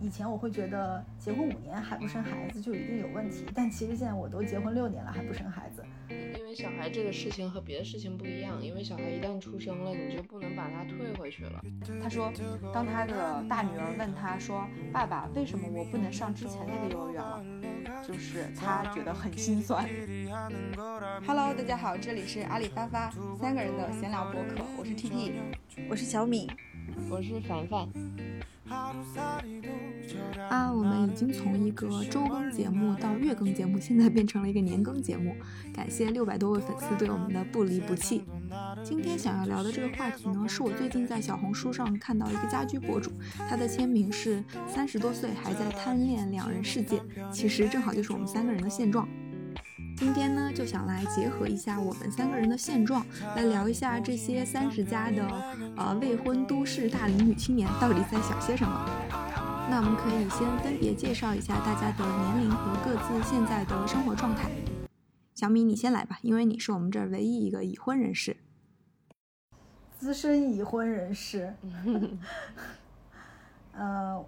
以前我会觉得结婚五年还不生孩子就一定有问题，但其实现在我都结婚六年了还不生孩子。因为小孩这个事情和别的事情不一样，因为小孩一旦出生了，你就不能把他退回去了。他说，当他的大女儿问他说：“爸爸，为什么我不能上之前那个幼儿园了？”就是他觉得很心酸。Hello，大家好，这里是阿里发发三个人的闲聊博客，我是 T T，我是小米，我是凡凡。啊，我们已经从一个周更节目到月更节目，现在变成了一个年更节目。感谢六百多位粉丝对我们的不离不弃。今天想要聊的这个话题呢，是我最近在小红书上看到一个家居博主，他的签名是三十多岁还在贪恋两人世界，其实正好就是我们三个人的现状。今天呢，就想来结合一下我们三个人的现状，来聊一下这些三十加的呃未婚都市大龄女青年到底在想些什么。那我们可以先分别介绍一下大家的年龄和各自现在的生活状态。小米，你先来吧，因为你是我们这儿唯一一个已婚人士，资深已婚人士。呃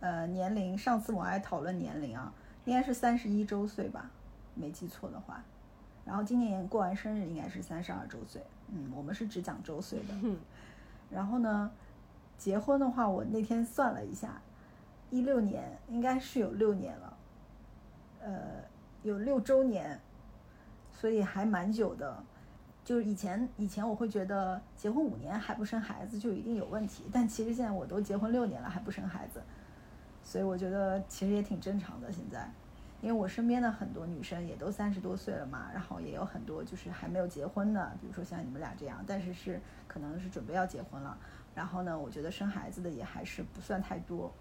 呃，年龄，上次我还讨论年龄啊，应该是三十一周岁吧。没记错的话，然后今年过完生日应该是三十二周岁。嗯，我们是只讲周岁的。然后呢，结婚的话，我那天算了一下，一六年应该是有六年了，呃，有六周年，所以还蛮久的。就是以前以前我会觉得结婚五年还不生孩子就一定有问题，但其实现在我都结婚六年了还不生孩子，所以我觉得其实也挺正常的现在。因为我身边的很多女生也都三十多岁了嘛，然后也有很多就是还没有结婚的，比如说像你们俩这样，但是是可能是准备要结婚了。然后呢，我觉得生孩子的也还是不算太多。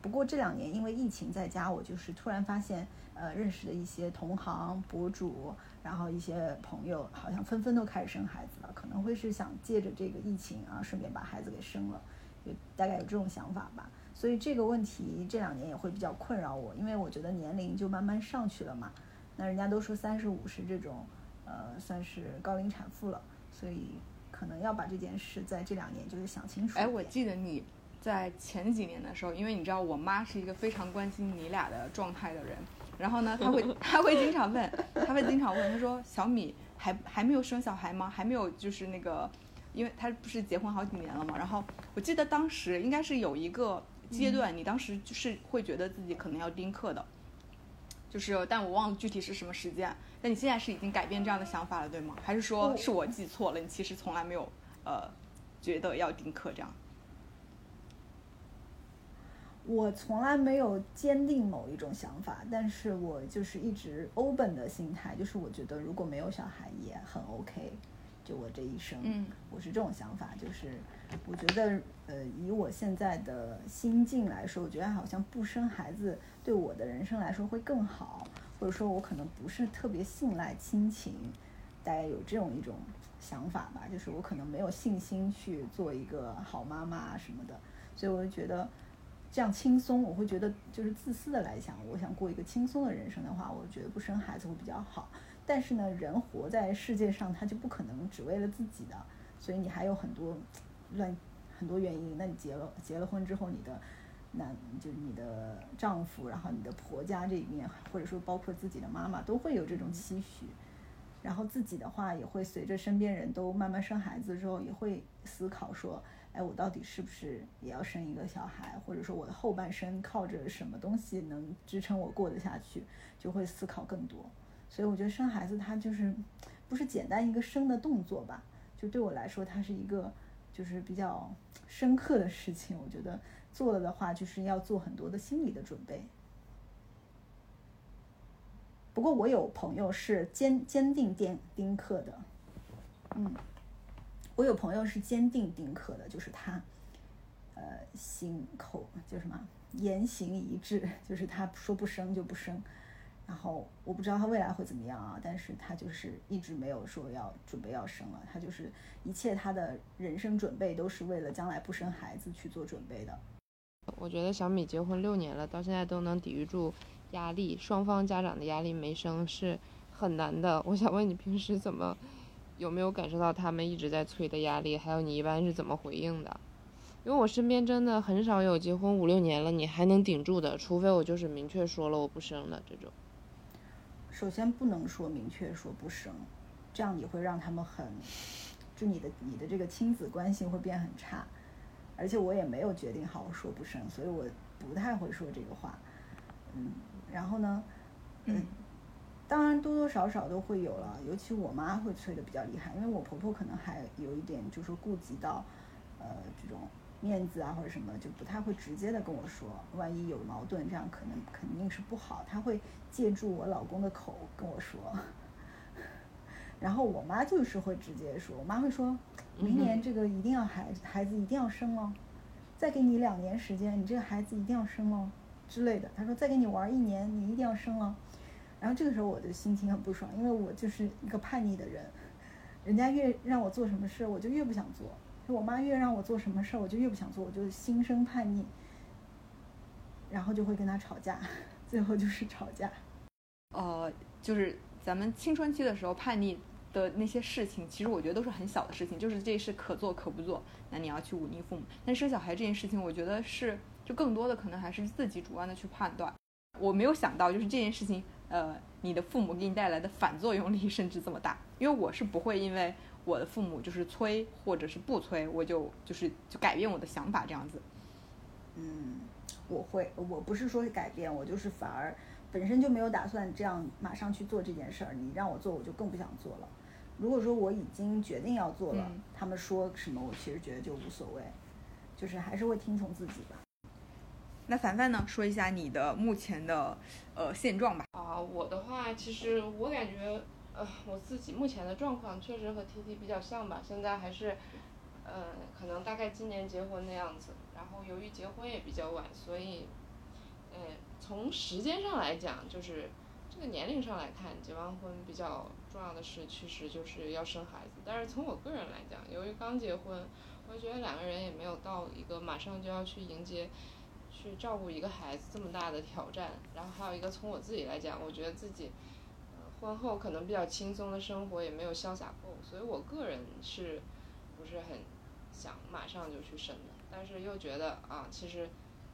不过这两年因为疫情在家，我就是突然发现，呃，认识的一些同行博主，然后一些朋友，好像纷纷都开始生孩子了，可能会是想借着这个疫情啊，顺便把孩子给生了，有大概有这种想法吧。所以这个问题这两年也会比较困扰我，因为我觉得年龄就慢慢上去了嘛。那人家都说三十五是这种，呃，算是高龄产妇了，所以可能要把这件事在这两年就是想清楚。哎，我记得你在前几年的时候，因为你知道我妈是一个非常关心你俩的状态的人，然后呢，她会 她会经常问，她会经常问，她说小米还还没有生小孩吗？还没有就是那个，因为她不是结婚好几年了嘛。然后我记得当时应该是有一个。阶段，你当时就是会觉得自己可能要丁克的，就是，但我忘了具体是什么时间。但你现在是已经改变这样的想法了，对吗？还是说是我记错了？你其实从来没有呃觉得要丁克这样。我从来没有坚定某一种想法，但是我就是一直 open 的心态，就是我觉得如果没有小孩也很 OK。就我这一生，嗯，我是这种想法，就是我觉得，呃，以我现在的心境来说，我觉得好像不生孩子对我的人生来说会更好，或者说，我可能不是特别信赖亲情，大概有这种一种想法吧，就是我可能没有信心去做一个好妈妈什么的，所以我就觉得这样轻松，我会觉得就是自私的来想，我想过一个轻松的人生的话，我觉得不生孩子会比较好。但是呢，人活在世界上，他就不可能只为了自己的，所以你还有很多乱很多原因。那你结了结了婚之后，你的男就是你的丈夫，然后你的婆家这一面，或者说包括自己的妈妈，都会有这种期许。然后自己的话，也会随着身边人都慢慢生孩子之后，也会思考说，哎，我到底是不是也要生一个小孩？或者说我的后半生靠着什么东西能支撑我过得下去？就会思考更多。所以我觉得生孩子它就是不是简单一个生的动作吧？就对我来说，它是一个就是比较深刻的事情。我觉得做了的话，就是要做很多的心理的准备。不过我有朋友是坚坚定丁丁克的，嗯，我有朋友是坚定丁克的，就是他，呃，心口就什么言行一致，就是他说不生就不生。然后我不知道他未来会怎么样啊，但是他就是一直没有说要准备要生了，他就是一切他的人生准备都是为了将来不生孩子去做准备的。我觉得小米结婚六年了，到现在都能抵御住压力，双方家长的压力没生是很难的。我想问你平时怎么有没有感受到他们一直在催的压力？还有你一般是怎么回应的？因为我身边真的很少有结婚五六年了你还能顶住的，除非我就是明确说了我不生了这种。首先不能说明确说不生，这样你会让他们很，就你的你的这个亲子关系会变很差。而且我也没有决定好说不生，所以我不太会说这个话。嗯，然后呢，嗯，当然多多少少都会有了，尤其我妈会催的比较厉害，因为我婆婆可能还有一点就是顾及到，呃，这种面子啊或者什么，就不太会直接的跟我说，万一有矛盾，这样可能肯定是不好，他会借助我老公的口跟我说。然后我妈就是会直接说，我妈会说，明年这个一定要孩孩子一定要生哦，再给你两年时间，你这个孩子一定要生哦之类的。她说再给你玩一年，你一定要生哦。然后这个时候我就心情很不爽，因为我就是一个叛逆的人，人家越让我做什么事，我就越不想做；我妈越让我做什么事儿，我就越不想做，我就心生叛逆，然后就会跟她吵架，最后就是吵架。呃，就是咱们青春期的时候叛逆。的那些事情，其实我觉得都是很小的事情，就是这事可做可不做，那你要去忤逆父母。但生小孩这件事情，我觉得是就更多的可能还是自己主观的去判断。我没有想到，就是这件事情，呃，你的父母给你带来的反作用力甚至这么大。因为我是不会因为我的父母就是催或者是不催，我就就是就改变我的想法这样子。嗯，我会，我不是说改变，我就是反而本身就没有打算这样马上去做这件事儿。你让我做，我就更不想做了。如果说我已经决定要做了，他们说什么，我其实觉得就无所谓，就是还是会听从自己吧。那凡凡呢？说一下你的目前的呃现状吧。啊，我的话，其实我感觉，呃，我自己目前的状况确实和 T T 比较像吧。现在还是，呃，可能大概今年结婚的样子。然后由于结婚也比较晚，所以，呃，从时间上来讲，就是这个年龄上来看，结完婚比较。重要的是，其实就是要生孩子。但是从我个人来讲，由于刚结婚，我觉得两个人也没有到一个马上就要去迎接、去照顾一个孩子这么大的挑战。然后还有一个，从我自己来讲，我觉得自己，婚后可能比较轻松的生活也没有潇洒够，所以我个人是不是很想马上就去生的。但是又觉得啊，其实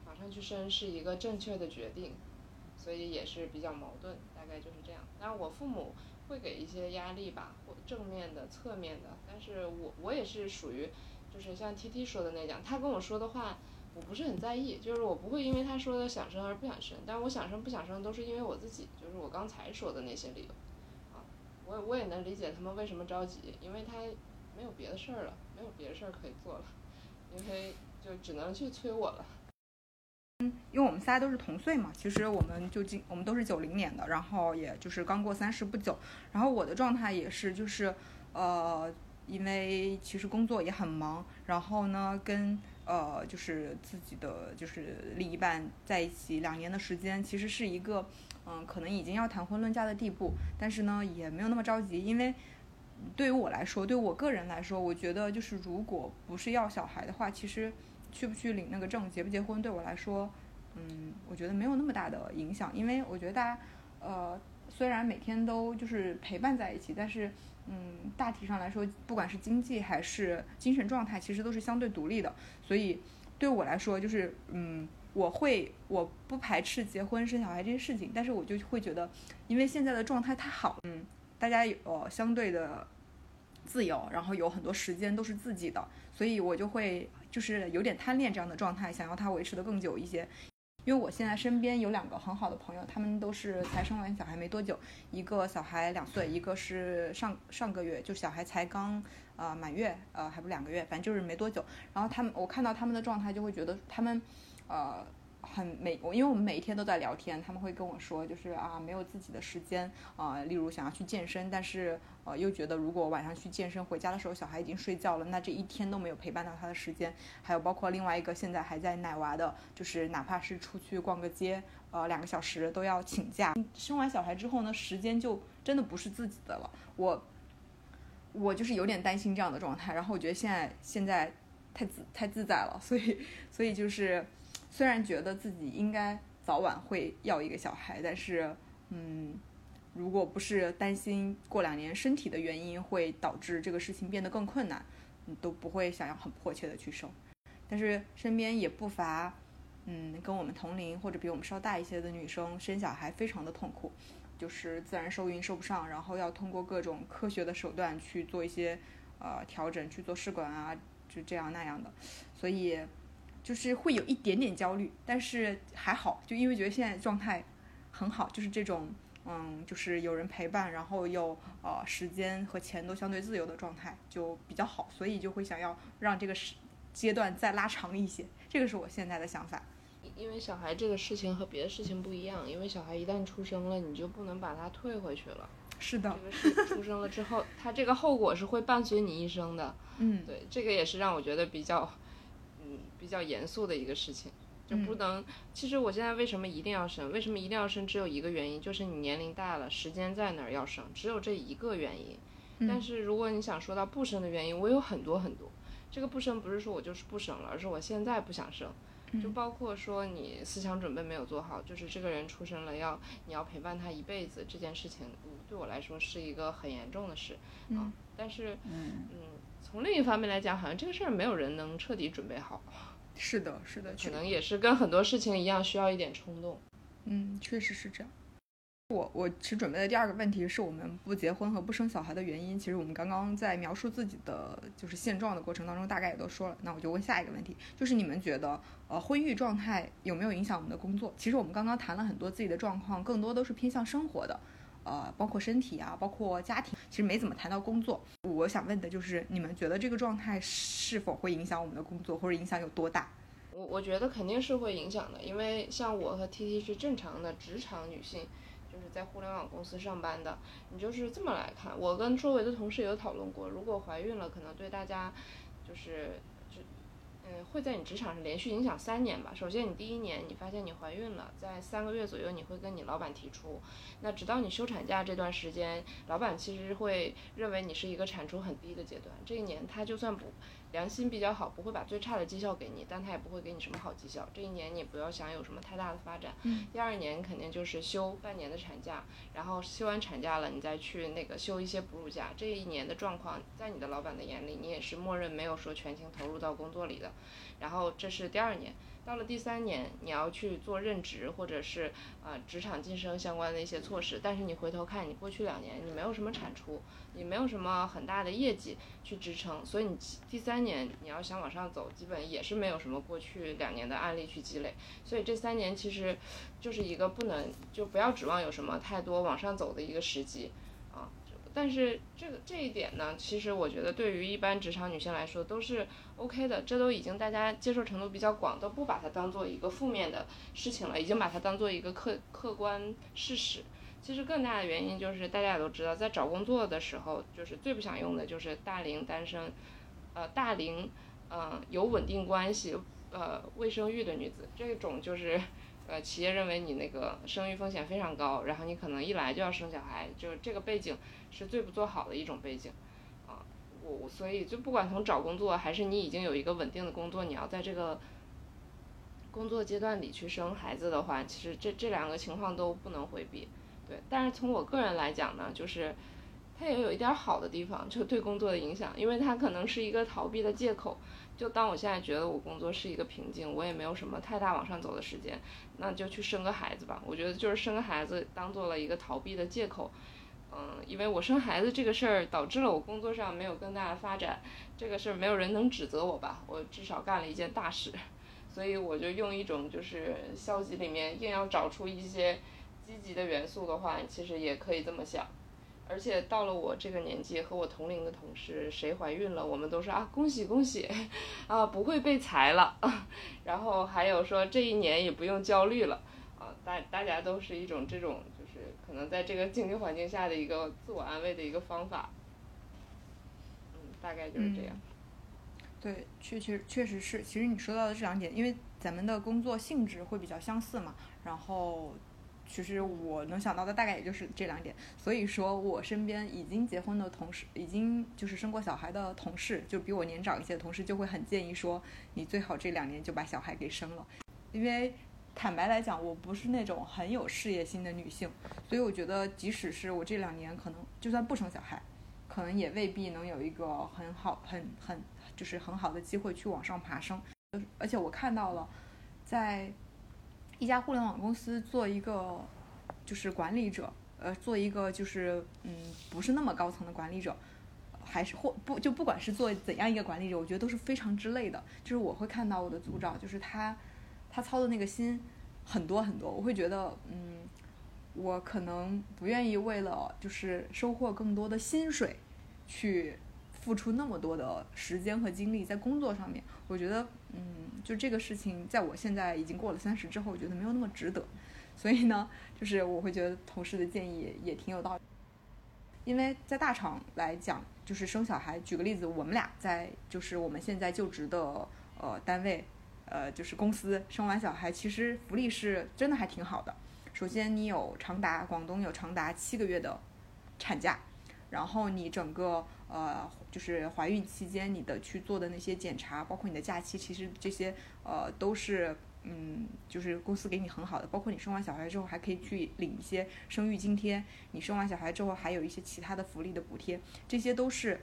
马上去生是一个正确的决定，所以也是比较矛盾，大概就是这样。但我父母。会给一些压力吧，或正面的、侧面的。但是我我也是属于，就是像 T T 说的那样，他跟我说的话，我不是很在意，就是我不会因为他说的想生而不想生。但是我想生不想生都是因为我自己，就是我刚才说的那些理由。啊，我我也能理解他们为什么着急，因为他没有别的事儿了，没有别的事儿可以做了，因为就只能去催我了。嗯，因为我们仨都是同岁嘛，其实我们就今我们都是九零年的，然后也就是刚过三十不久，然后我的状态也是就是，呃，因为其实工作也很忙，然后呢跟呃就是自己的就是另一半在一起两年的时间，其实是一个嗯可能已经要谈婚论嫁的地步，但是呢也没有那么着急，因为对于我来说，对我个人来说，我觉得就是如果不是要小孩的话，其实。去不去领那个证，结不结婚，对我来说，嗯，我觉得没有那么大的影响，因为我觉得大家，呃，虽然每天都就是陪伴在一起，但是，嗯，大体上来说，不管是经济还是精神状态，其实都是相对独立的。所以，对我来说，就是，嗯，我会，我不排斥结婚生小孩这些事情，但是我就会觉得，因为现在的状态太好，嗯，大家有相对的自由，然后有很多时间都是自己的，所以我就会。就是有点贪恋这样的状态，想要它维持的更久一些。因为我现在身边有两个很好的朋友，他们都是才生完小孩没多久，一个小孩两岁，一个是上上个月就小孩才刚呃满月，呃还不两个月，反正就是没多久。然后他们我看到他们的状态，就会觉得他们呃。很每我，因为我们每一天都在聊天，他们会跟我说，就是啊，没有自己的时间啊，例如想要去健身，但是呃，又觉得如果晚上去健身，回家的时候小孩已经睡觉了，那这一天都没有陪伴到他的时间。还有包括另外一个现在还在奶娃的，就是哪怕是出去逛个街，呃，两个小时都要请假。生完小孩之后呢，时间就真的不是自己的了。我我就是有点担心这样的状态，然后我觉得现在现在太自太自在了，所以所以就是。虽然觉得自己应该早晚会要一个小孩，但是，嗯，如果不是担心过两年身体的原因会导致这个事情变得更困难，嗯，都不会想要很迫切的去生。但是身边也不乏，嗯，跟我们同龄或者比我们稍大一些的女生生小孩非常的痛苦，就是自然受孕受不上，然后要通过各种科学的手段去做一些呃调整，去做试管啊，就这样那样的，所以就是会有一点点焦虑，但是还好，就因为觉得现在状态很好，就是这种。嗯，就是有人陪伴，然后又呃时间和钱都相对自由的状态就比较好，所以就会想要让这个时阶段再拉长一些，这个是我现在的想法。因为小孩这个事情和别的事情不一样，因为小孩一旦出生了，你就不能把他退回去了。是的，这个是出生了之后，他这个后果是会伴随你一生的。嗯，对，这个也是让我觉得比较嗯比较严肃的一个事情。就不能，其实我现在为什么一定要生？为什么一定要生？只有一个原因，就是你年龄大了，时间在哪儿要生，只有这一个原因。但是如果你想说到不生的原因，我有很多很多。这个不生不是说我就是不生了，而是我现在不想生。就包括说你思想准备没有做好，就是这个人出生了要你要陪伴他一辈子这件事情，对我来说是一个很严重的事啊。但是嗯，从另一方面来讲，好像这个事儿没有人能彻底准备好。是的，是的，可能也是跟很多事情一样，需要一点冲动。嗯，确实是这样。我我其实准备的第二个问题是我们不结婚和不生小孩的原因。其实我们刚刚在描述自己的就是现状的过程当中，大概也都说了。那我就问下一个问题，就是你们觉得呃婚育状态有没有影响我们的工作？其实我们刚刚谈了很多自己的状况，更多都是偏向生活的。呃，包括身体啊，包括家庭，其实没怎么谈到工作。我想问的就是，你们觉得这个状态是否会影响我们的工作，或者影响有多大？我我觉得肯定是会影响的，因为像我和 T T 是正常的职场女性，就是在互联网公司上班的。你就是这么来看，我跟周围的同事有讨论过，如果怀孕了，可能对大家就是。嗯，会在你职场上连续影响三年吧。首先，你第一年你发现你怀孕了，在三个月左右，你会跟你老板提出。那直到你休产假这段时间，老板其实会认为你是一个产出很低的阶段。这一年他就算不。良心比较好，不会把最差的绩效给你，但他也不会给你什么好绩效。这一年你不要想有什么太大的发展。嗯。第二年肯定就是休半年的产假，然后休完产假了，你再去那个休一些哺乳假。这一年的状况，在你的老板的眼里，你也是默认没有说全情投入到工作里的。然后这是第二年。到了第三年，你要去做任职或者是呃职场晋升相关的一些措施，但是你回头看你过去两年你没有什么产出，你没有什么很大的业绩去支撑，所以你第三年你要想往上走，基本也是没有什么过去两年的案例去积累，所以这三年其实就是一个不能就不要指望有什么太多往上走的一个时机。但是这个这一点呢，其实我觉得对于一般职场女性来说都是 OK 的，这都已经大家接受程度比较广，都不把它当做一个负面的事情了，已经把它当做一个客客观事实。其实更大的原因就是大家也都知道，在找工作的时候，就是最不想用的就是大龄单身，呃，大龄，嗯，有稳定关系，呃，未生育的女子，这种就是。呃，企业认为你那个生育风险非常高，然后你可能一来就要生小孩，就这个背景是最不做好的一种背景，啊，我所以就不管从找工作还是你已经有一个稳定的工作，你要在这个工作阶段里去生孩子的话，其实这这两个情况都不能回避，对。但是从我个人来讲呢，就是它也有一点好的地方，就对工作的影响，因为它可能是一个逃避的借口。就当我现在觉得我工作是一个瓶颈，我也没有什么太大往上走的时间，那就去生个孩子吧。我觉得就是生个孩子当做了一个逃避的借口，嗯，因为我生孩子这个事儿导致了我工作上没有更大的发展，这个事儿没有人能指责我吧？我至少干了一件大事，所以我就用一种就是消极里面硬要找出一些积极的元素的话，其实也可以这么想。而且到了我这个年纪，和我同龄的同事谁怀孕了，我们都说啊恭喜恭喜，啊不会被裁了，然后还有说这一年也不用焦虑了，啊大大家都是一种这种能在这个经济环境下的一个自我安慰的一个方法，嗯大概就是这样。对，确确确实是，其实你说到的这两点，因为咱们的工作性质会比较相似嘛，然后。其实我能想到的大概也就是这两点，所以说我身边已经结婚的同事，已经就是生过小孩的同事，就比我年长一些的同事，就会很建议说，你最好这两年就把小孩给生了，因为坦白来讲，我不是那种很有事业心的女性，所以我觉得即使是我这两年可能就算不生小孩，可能也未必能有一个很好、很很就是很好的机会去往上爬升。而且我看到了，在一家互联网公司做一个就是管理者，呃，做一个就是嗯不是那么高层的管理者，还是或不就不管是做怎样一个管理者，我觉得都是非常之累的。就是我会看到我的组长，就是他他操的那个心很多很多，我会觉得嗯，我可能不愿意为了就是收获更多的薪水去。付出那么多的时间和精力在工作上面，我觉得，嗯，就这个事情，在我现在已经过了三十之后，我觉得没有那么值得。所以呢，就是我会觉得同事的建议也挺有道理。因为在大厂来讲，就是生小孩，举个例子，我们俩在就是我们现在就职的呃单位，呃就是公司生完小孩，其实福利是真的还挺好的。首先，你有长达广东有长达七个月的产假，然后你整个。呃，就是怀孕期间你的去做的那些检查，包括你的假期，其实这些呃都是嗯，就是公司给你很好的。包括你生完小孩之后还可以去领一些生育津贴，你生完小孩之后还有一些其他的福利的补贴，这些都是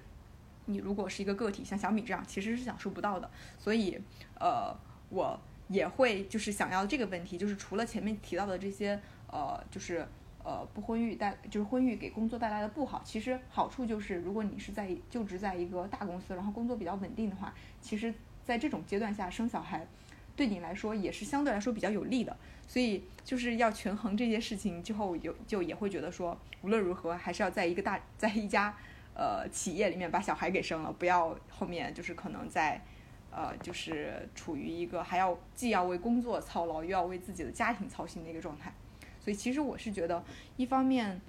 你如果是一个个体，像小米这样其实是享受不到的。所以呃，我也会就是想要这个问题，就是除了前面提到的这些呃，就是。呃，不婚育带就是婚育给工作带来的不好。其实好处就是，如果你是在就职在一个大公司，然后工作比较稳定的话，其实，在这种阶段下生小孩，对你来说也是相对来说比较有利的。所以就是要权衡这些事情之后，有就也会觉得说，无论如何还是要在一个大在一家呃企业里面把小孩给生了，不要后面就是可能在呃就是处于一个还要既要为工作操劳，又要为自己的家庭操心的一个状态。所以其实我是觉得，一方面，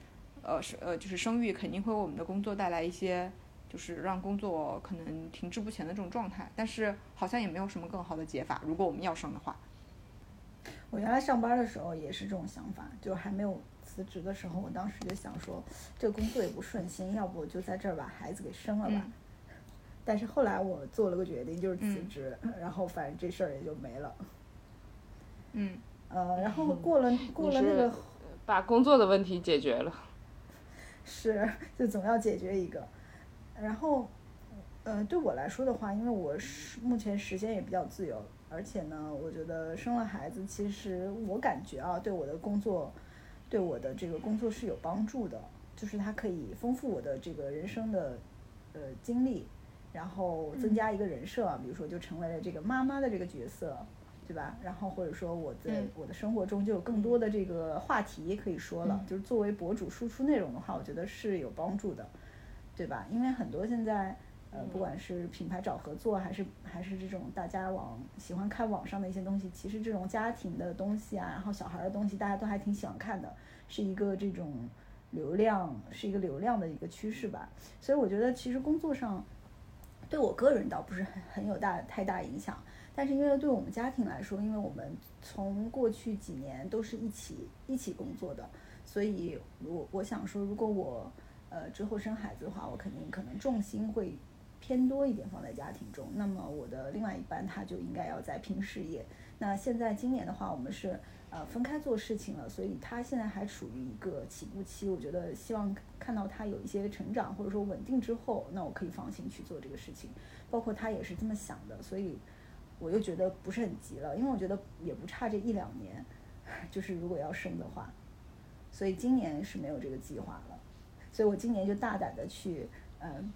呃，是呃，就是生育肯定会为我们的工作带来一些，就是让工作可能停滞不前的这种状态。但是好像也没有什么更好的解法。如果我们要生的话，我原来上班的时候也是这种想法，就还没有辞职的时候，我当时就想说，这个工作也不顺心，要不就在这儿把孩子给生了吧。但是后来我做了个决定，就是辞职，然后反正这事儿也就没了。嗯。呃，然后过了 过了那个，把工作的问题解决了，是，就总要解决一个。然后，呃，对我来说的话，因为我是目前时间也比较自由，而且呢，我觉得生了孩子，其实我感觉啊，对我的工作，对我的这个工作是有帮助的，就是它可以丰富我的这个人生的呃经历，然后增加一个人设，比如说就成为了这个妈妈的这个角色。对吧？然后或者说我在我的生活中就有更多的这个话题可以说了，就是作为博主输出内容的话，我觉得是有帮助的，对吧？因为很多现在呃，不管是品牌找合作，还是还是这种大家网喜欢看网上的一些东西，其实这种家庭的东西啊，然后小孩的东西，大家都还挺喜欢看的，是一个这种流量，是一个流量的一个趋势吧。所以我觉得其实工作上对我个人倒不是很很有大太大影响。但是因为对我们家庭来说，因为我们从过去几年都是一起一起工作的，所以我我想说，如果我呃之后生孩子的话，我肯定可能重心会偏多一点放在家庭中。那么我的另外一半他就应该要在拼事业。那现在今年的话，我们是呃分开做事情了，所以他现在还处于一个起步期。我觉得希望看到他有一些成长或者说稳定之后，那我可以放心去做这个事情。包括他也是这么想的，所以。我又觉得不是很急了，因为我觉得也不差这一两年，就是如果要生的话，所以今年是没有这个计划了，所以我今年就大胆的去，嗯，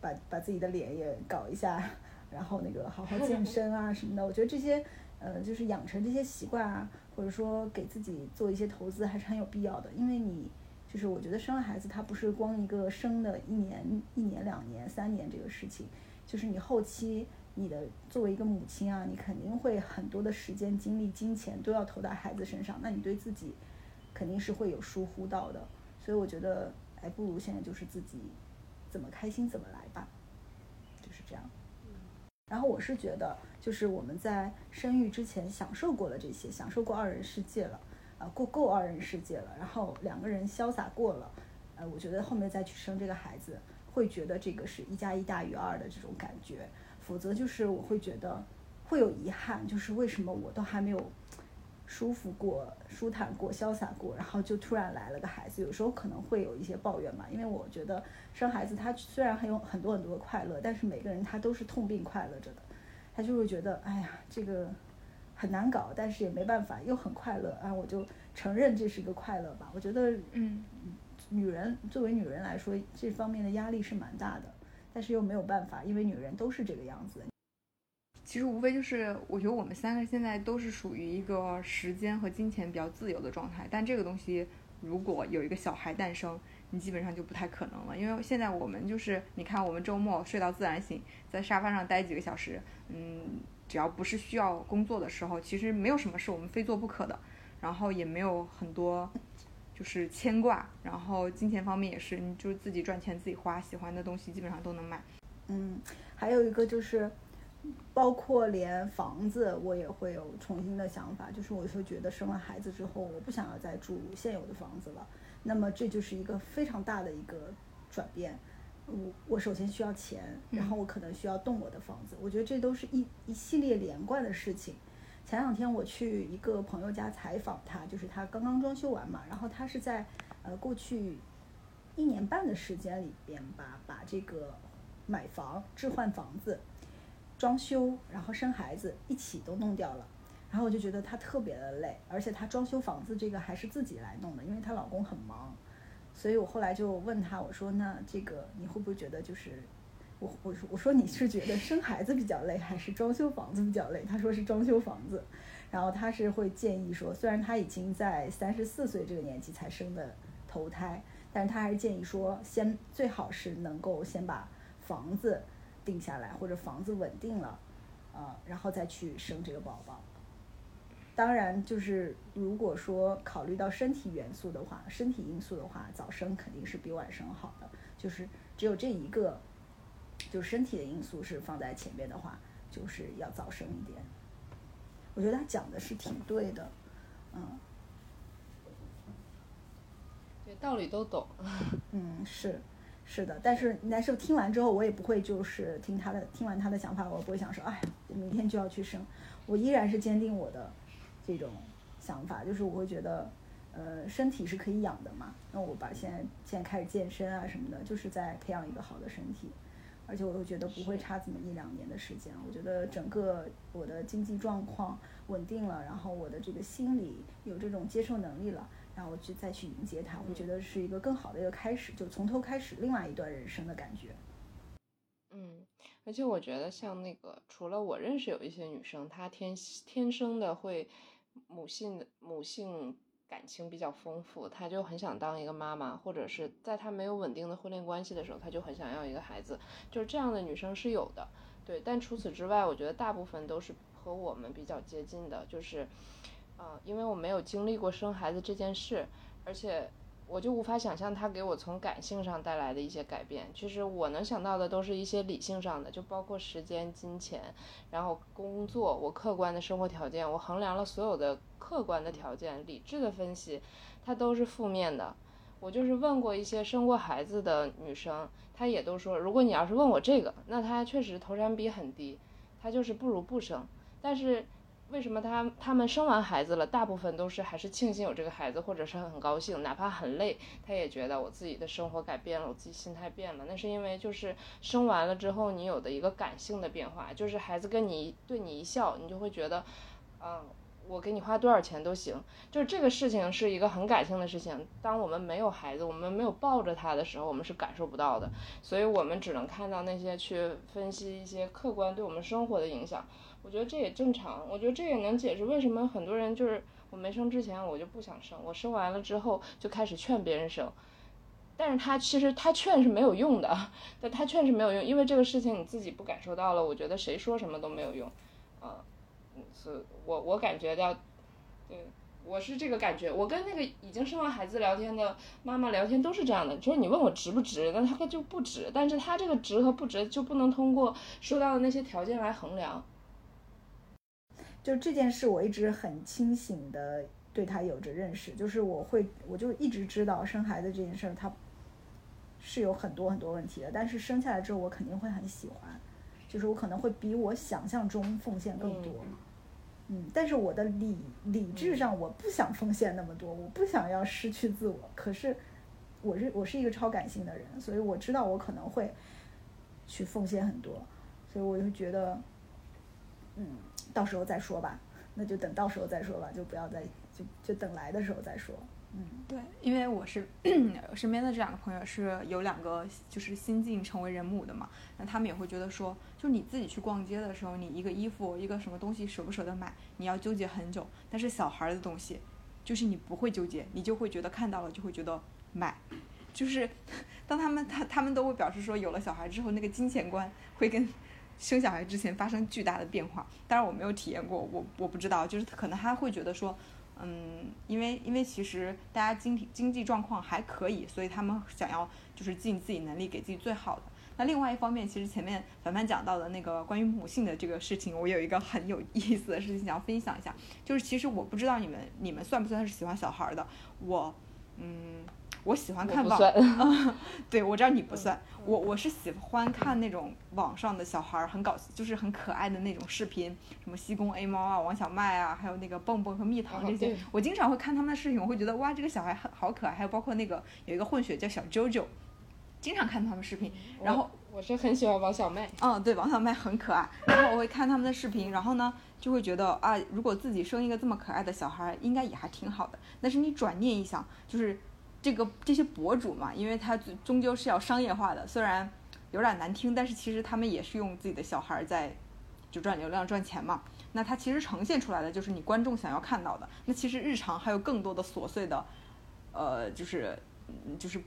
把把自己的脸也搞一下，然后那个好好健身啊什么的，我觉得这些，呃，就是养成这些习惯啊，或者说给自己做一些投资还是很有必要的，因为你就是我觉得生了孩子，他不是光一个生的一年、一年、两年、三年这个事情，就是你后期。你的作为一个母亲啊，你肯定会很多的时间、精力、金钱都要投在孩子身上，那你对自己肯定是会有疏忽到的。所以我觉得，哎，不如现在就是自己怎么开心怎么来吧，然后我是觉得，就是我们在生育之前享受过了这些，享受过二人世界了，啊，过够二人世界了，然后两个人潇洒过了，呃，我觉得后面再去生这个孩子，会觉得这个是一加一大于二的这种感觉。否则就是我会觉得会有遗憾，就是为什么我都还没有舒服过、舒坦过、潇洒过，然后就突然来了个孩子，有时候可能会有一些抱怨嘛。因为我觉得生孩子他虽然很有很多很多的快乐，但是每个人他都是痛并快乐着的。他就会觉得，哎呀，这个很难搞，但是也没办法，又很快乐啊，我就承认这是一个快乐吧。我觉得，嗯，女人作为女人来说，这方面的压力是蛮大的，但是又没有办法，因为女人都是这个样子。其实无非就是，我觉得我们三个现在都是属于一个时间和金钱比较自由的状态。但这个东西，如果有一个小孩诞生，你基本上就不太可能了。因为现在我们就是，你看我们周末睡到自然醒，在沙发上待几个小时，嗯，只要不是需要工作的时候，其实没有什么是我们非做不可的。然后也没有很多就是牵挂，然后金钱方面也是，你就是自己赚钱自己花，喜欢的东西基本上都能买。嗯，还有一个就是。包括连房子，我也会有重新的想法，就是我会觉得生了孩子之后，我不想要再住现有的房子了。那么这就是一个非常大的一个转变。我我首先需要钱，然后我可能需要动我的房子。我觉得这都是一一系列连贯的事情。前两天我去一个朋友家采访他，就是他刚刚装修完嘛，然后他是在呃过去一年半的时间里边吧，把这个买房置换房子。装修，然后生孩子，一起都弄掉了，然后我就觉得她特别的累，而且她装修房子这个还是自己来弄的，因为她老公很忙，所以我后来就问她，我说那这个你会不会觉得就是，我我说我说你是觉得生孩子比较累，还是装修房子比较累？她说是装修房子，然后她是会建议说，虽然她已经在三十四岁这个年纪才生的头胎，但是她还是建议说，先最好是能够先把房子。定下来，或者房子稳定了，呃，然后再去生这个宝宝。当然，就是如果说考虑到身体元素的话，身体因素的话，早生肯定是比晚生好的。就是只有这一个，就身体的因素是放在前面的话，就是要早生一点。我觉得他讲的是挺对的，嗯，对，道理都懂，嗯，是。是的，但是但是听完之后，我也不会就是听他的，听完他的想法，我不会想说，哎，我明天就要去生，我依然是坚定我的这种想法，就是我会觉得，呃，身体是可以养的嘛，那我把现在现在开始健身啊什么的，就是在培养一个好的身体，而且我又觉得不会差这么一两年的时间，我觉得整个我的经济状况稳定了，然后我的这个心理有这种接受能力了。然后我去再去迎接他，我觉得是一个更好的一个开始，就从头开始另外一段人生的感觉。嗯，而且我觉得像那个，除了我认识有一些女生，她天天生的会母性母性感情比较丰富，她就很想当一个妈妈，或者是在她没有稳定的婚恋关系的时候，她就很想要一个孩子，就是这样的女生是有的。对，但除此之外，我觉得大部分都是和我们比较接近的，就是。啊，因为我没有经历过生孩子这件事，而且我就无法想象他给我从感性上带来的一些改变。其实我能想到的都是一些理性上的，就包括时间、金钱，然后工作，我客观的生活条件，我衡量了所有的客观的条件，理智的分析，它都是负面的。我就是问过一些生过孩子的女生，她也都说，如果你要是问我这个，那她确实投产比很低，她就是不如不生。但是。为什么他他们生完孩子了，大部分都是还是庆幸有这个孩子，或者是很高兴，哪怕很累，他也觉得我自己的生活改变了，我自己心态变了。那是因为就是生完了之后，你有的一个感性的变化，就是孩子跟你对你一笑，你就会觉得，嗯，我给你花多少钱都行。就是这个事情是一个很感性的事情。当我们没有孩子，我们没有抱着他的时候，我们是感受不到的，所以我们只能看到那些去分析一些客观对我们生活的影响。我觉得这也正常，我觉得这也能解释为什么很多人就是我没生之前我就不想生，我生完了之后就开始劝别人生，但是他其实他劝是没有用的，但他劝是没有用，因为这个事情你自己不感受到了，我觉得谁说什么都没有用，啊，是我我感觉到，对，我是这个感觉，我跟那个已经生完孩子聊天的妈妈聊天都是这样的，就是你问我值不值，那他就不值，但是他这个值和不值就不能通过说到的那些条件来衡量。就这件事，我一直很清醒的对他有着认识，就是我会，我就一直知道生孩子这件事儿，它是有很多很多问题的。但是生下来之后，我肯定会很喜欢，就是我可能会比我想象中奉献更多。嗯，但是我的理理智上，我不想奉献那么多，我不想要失去自我。可是我是我是一个超感性的人，所以我知道我可能会去奉献很多，所以我就觉得。嗯，到时候再说吧，那就等到时候再说吧，就不要再就就等来的时候再说。嗯，对，因为我是 身边的这两个朋友是有两个就是新晋成为人母的嘛，那他们也会觉得说，就你自己去逛街的时候，你一个衣服一个什么东西舍不舍得买，你要纠结很久，但是小孩的东西，就是你不会纠结，你就会觉得看到了就会觉得买，就是 当他们他他们都会表示说，有了小孩之后，那个金钱观会跟生小孩之前发生巨大的变化。当然我没有体验过，我我不知道，就是可能他会觉得说。嗯，因为因为其实大家经济经济状况还可以，所以他们想要就是尽自己能力给自己最好的。那另外一方面，其实前面凡凡讲到的那个关于母性的这个事情，我有一个很有意思的事情想要分享一下，就是其实我不知道你们你们算不算是喜欢小孩的，我嗯。我喜欢看网，对我知道你不算，我我是喜欢看那种网上的小孩儿很搞，就是很可爱的那种视频，什么西宫 A 猫啊、王小麦啊，还有那个蹦蹦和蜜糖这些，我经常会看他们的视频，我会觉得哇，这个小孩很好可爱，还有包括那个有一个混血叫小 JoJo，经常看他们视频，然后我是很喜欢王小麦，嗯，对，王小麦很可爱，然后我会看他们的视频，然后呢就会觉得啊，如果自己生一个这么可爱的小孩，应该也还挺好的，但是你转念一想，就是。这个这些博主嘛，因为他终究是要商业化的，虽然有点难听，但是其实他们也是用自己的小孩在就赚流量赚钱嘛。那他其实呈现出来的就是你观众想要看到的。那其实日常还有更多的琐碎的，呃，就是就是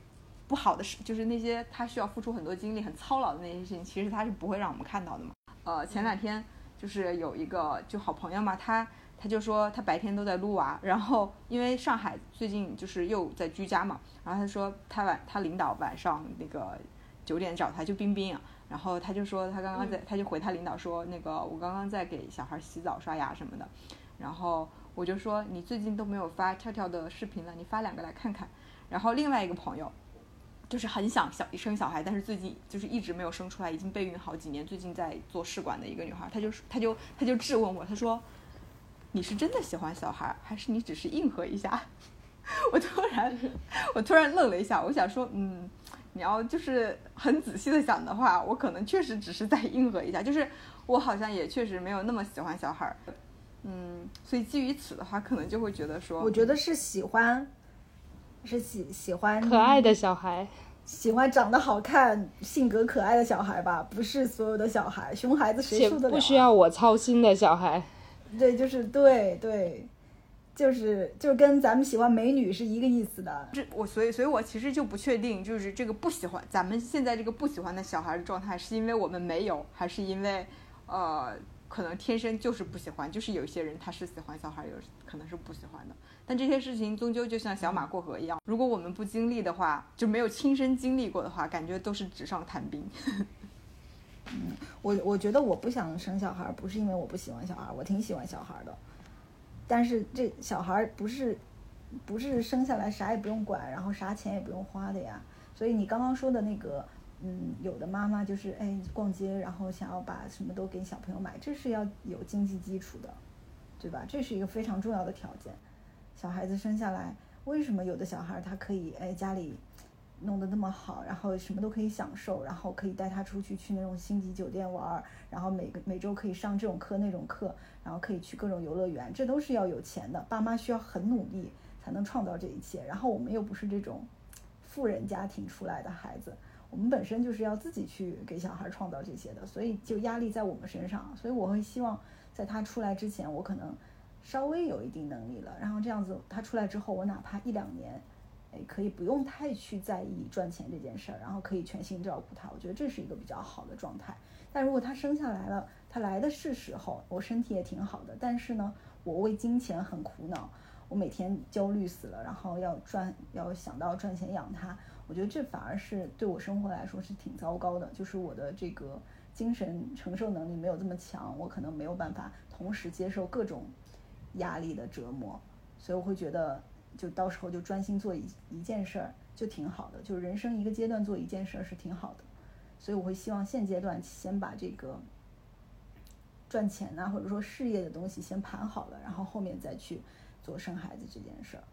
不好的事，就是那些他需要付出很多精力、很操劳的那些事情，其实他是不会让我们看到的嘛。呃，前两天就是有一个就好朋友嘛，他。他就说他白天都在撸娃，然后因为上海最近就是又在居家嘛，然后他说他晚他领导晚上那个九点找他就冰冰，然后他就说他刚刚在他就回他领导说那个我刚刚在给小孩洗澡刷牙什么的，然后我就说你最近都没有发跳跳的视频了，你发两个来看看。然后另外一个朋友就是很想小生小孩，但是最近就是一直没有生出来，已经备孕好几年，最近在做试管的一个女孩，她就她就她就质问我，她说。你是真的喜欢小孩，还是你只是应和一下？我突然，我突然愣了一下，我想说，嗯，你要就是很仔细的想的话，我可能确实只是在应和一下，就是我好像也确实没有那么喜欢小孩，嗯，所以基于此的话，可能就会觉得说，我觉得是喜欢，是喜喜欢可爱的小孩，喜欢长得好看、性格可爱的小孩吧，不是所有的小孩，熊孩子谁受得了？不需要我操心的小孩。对，就是对对，就是就跟咱们喜欢美女是一个意思的。这我所以所以，我其实就不确定，就是这个不喜欢咱们现在这个不喜欢的小孩的状态，是因为我们没有，还是因为呃，可能天生就是不喜欢？就是有一些人他是喜欢小孩，有可能是不喜欢的。但这些事情终究就像小马过河一样，如果我们不经历的话，就没有亲身经历过的话，感觉都是纸上谈兵。嗯，我我觉得我不想生小孩，不是因为我不喜欢小孩，我挺喜欢小孩的。但是这小孩不是不是生下来啥也不用管，然后啥钱也不用花的呀。所以你刚刚说的那个，嗯，有的妈妈就是哎逛街，然后想要把什么都给小朋友买，这是要有经济基础的，对吧？这是一个非常重要的条件。小孩子生下来，为什么有的小孩他可以哎家里？弄得那么好，然后什么都可以享受，然后可以带他出去去那种星级酒店玩，然后每个每周可以上这种课那种课，然后可以去各种游乐园，这都是要有钱的。爸妈需要很努力才能创造这一切。然后我们又不是这种富人家庭出来的孩子，我们本身就是要自己去给小孩创造这些的，所以就压力在我们身上。所以我会希望在他出来之前，我可能稍微有一定能力了，然后这样子他出来之后，我哪怕一两年。哎，可以不用太去在意赚钱这件事儿，然后可以全心照顾他，我觉得这是一个比较好的状态。但如果他生下来了，他来的是时候，我身体也挺好的，但是呢，我为金钱很苦恼，我每天焦虑死了，然后要赚，要想到赚钱养他，我觉得这反而是对我生活来说是挺糟糕的，就是我的这个精神承受能力没有这么强，我可能没有办法同时接受各种压力的折磨，所以我会觉得。就到时候就专心做一一件事儿，就挺好的。就是人生一个阶段做一件事儿是挺好的，所以我会希望现阶段先把这个赚钱呐，或者说事业的东西先盘好了，然后后面再去做生孩子这件事儿。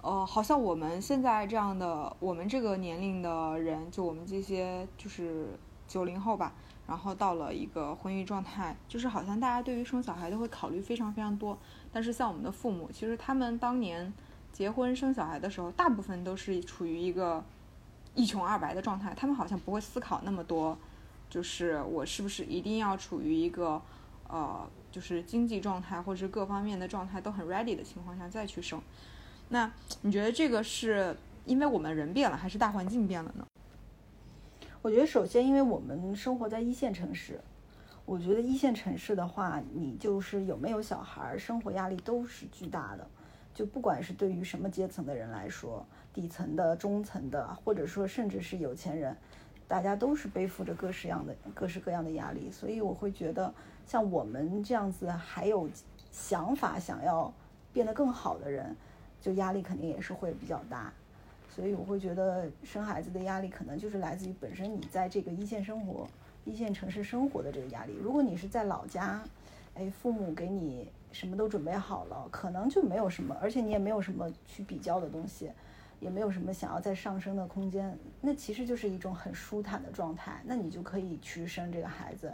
哦，好像我们现在这样的，我们这个年龄的人，就我们这些就是九零后吧，然后到了一个婚育状态，就是好像大家对于生小孩都会考虑非常非常多。但是像我们的父母，其实他们当年结婚生小孩的时候，大部分都是处于一个一穷二白的状态，他们好像不会思考那么多，就是我是不是一定要处于一个呃，就是经济状态或者是各方面的状态都很 ready 的情况下再去生。那你觉得这个是因为我们人变了，还是大环境变了呢？我觉得首先，因为我们生活在一线城市，我觉得一线城市的话，你就是有没有小孩，生活压力都是巨大的。就不管是对于什么阶层的人来说，底层的、中层的，或者说甚至是有钱人，大家都是背负着各式样的、各式各样的压力。所以我会觉得，像我们这样子还有想法想要变得更好的人，就压力肯定也是会比较大。所以我会觉得生孩子的压力可能就是来自于本身你在这个一线生活、一线城市生活的这个压力。如果你是在老家，哎，父母给你什么都准备好了，可能就没有什么，而且你也没有什么去比较的东西，也没有什么想要再上升的空间，那其实就是一种很舒坦的状态。那你就可以去生这个孩子。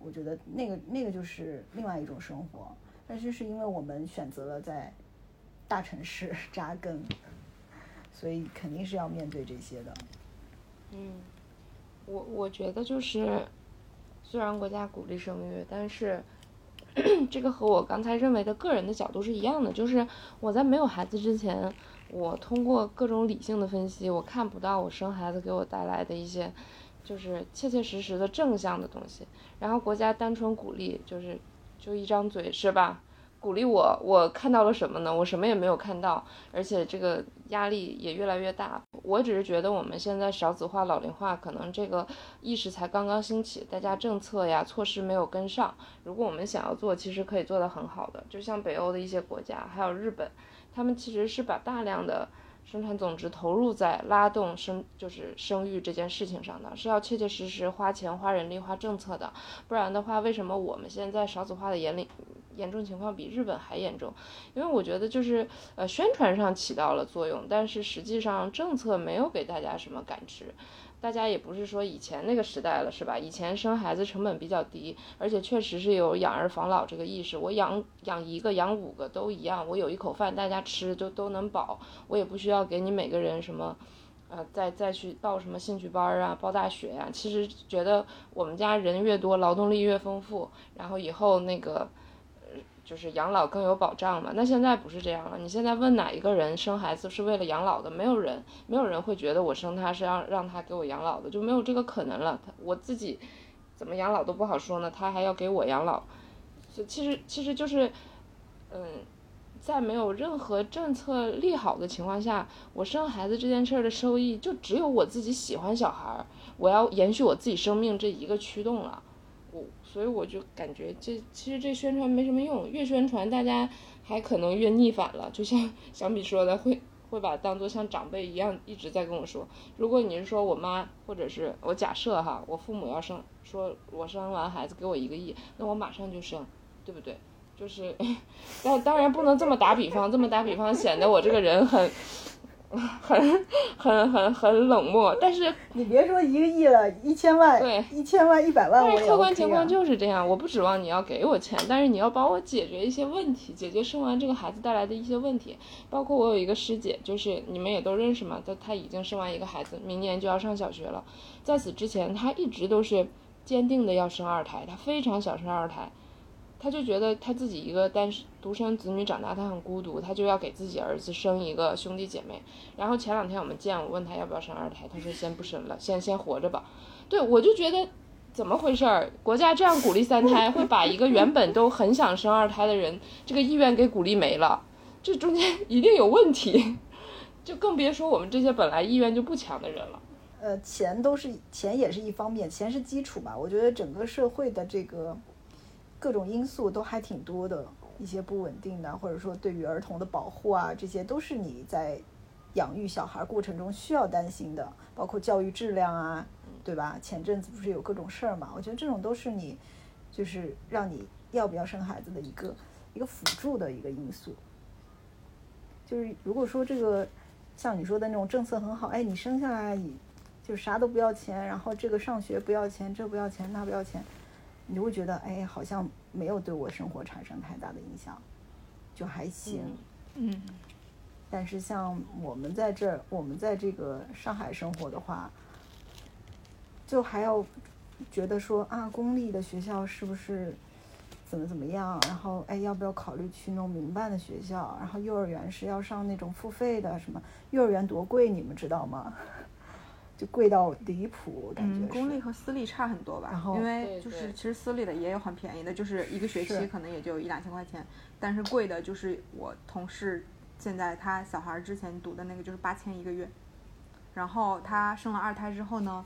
我觉得那个那个就是另外一种生活，但是是因为我们选择了在大城市扎根。所以肯定是要面对这些的。嗯，我我觉得就是，虽然国家鼓励生育，但是 这个和我刚才认为的个人的角度是一样的。就是我在没有孩子之前，我通过各种理性的分析，我看不到我生孩子给我带来的一些，就是切切实实的正向的东西。然后国家单纯鼓励，就是就一张嘴是吧？鼓励我，我看到了什么呢？我什么也没有看到，而且这个压力也越来越大。我只是觉得我们现在少子化、老龄化，可能这个意识才刚刚兴起，大家政策呀、措施没有跟上。如果我们想要做，其实可以做得很好的。就像北欧的一些国家，还有日本，他们其实是把大量的生产总值投入在拉动生，就是生育这件事情上的，是要切切实实花钱、花人力、花政策的。不然的话，为什么我们现在少子化的严厉？严重情况比日本还严重，因为我觉得就是呃宣传上起到了作用，但是实际上政策没有给大家什么感知，大家也不是说以前那个时代了，是吧？以前生孩子成本比较低，而且确实是有养儿防老这个意识，我养养一个养五个都一样，我有一口饭大家吃就都能饱，我也不需要给你每个人什么，呃再再去报什么兴趣班啊，报大学呀。其实觉得我们家人越多，劳动力越丰富，然后以后那个。就是养老更有保障嘛？那现在不是这样了。你现在问哪一个人生孩子是为了养老的？没有人，没有人会觉得我生他是让让他给我养老的，就没有这个可能了。他我自己怎么养老都不好说呢，他还要给我养老。就其实其实就是，嗯，在没有任何政策利好的情况下，我生孩子这件事儿的收益就只有我自己喜欢小孩儿，我要延续我自己生命这一个驱动了。所以我就感觉这其实这宣传没什么用，越宣传大家还可能越逆反了。就像小米说的，会会把当做像长辈一样一直在跟我说。如果你是说我妈或者是我假设哈，我父母要生，说我生完孩子给我一个亿，那我马上就生，对不对？就是，但当然不能这么打比方，这么打比方显得我这个人很。很很很很冷漠，但是你别说一个亿了，一千万，对，一千万一百万，但是客观情况就是这样，我不指望你要给我钱，但是你要帮我解决一些问题，解决生完这个孩子带来的一些问题，包括我有一个师姐，就是你们也都认识嘛，她她已经生完一个孩子，明年就要上小学了，在此之前，她一直都是坚定的要生二胎，她非常想生二胎。他就觉得他自己一个单独生子女长大，他很孤独，他就要给自己儿子生一个兄弟姐妹。然后前两天我们见，我问他要不要生二胎，他说先不生了，先先活着吧。对我就觉得怎么回事儿？国家这样鼓励三胎，会把一个原本都很想生二胎的人这个意愿给鼓励没了，这中间一定有问题。就更别说我们这些本来意愿就不强的人了。呃，钱都是钱也是一方面，钱是基础吧。我觉得整个社会的这个。各种因素都还挺多的，一些不稳定的，或者说对于儿童的保护啊，这些都是你在养育小孩过程中需要担心的，包括教育质量啊，对吧？前阵子不是有各种事儿嘛？我觉得这种都是你，就是让你要不要生孩子的一个一个辅助的一个因素。就是如果说这个像你说的那种政策很好，哎，你生下来你就啥都不要钱，然后这个上学不要钱，这不要钱，那不要钱，你就会觉得哎，好像没有对我生活产生太大的影响，就还行。嗯，但是像我们在这儿，我们在这个上海生活的话，就还要觉得说啊，公立的学校是不是怎么怎么样？然后哎，要不要考虑去那种民办的学校？然后幼儿园是要上那种付费的，什么幼儿园多贵，你们知道吗？就贵到离谱，感觉嗯，公立和私立差很多吧然？后因为就是其实私立的也有很便宜的，就是一个学期可能也就一两千块钱，但是贵的就是我同事现在他小孩之前读的那个就是八千一个月，然后他生了二胎之后呢，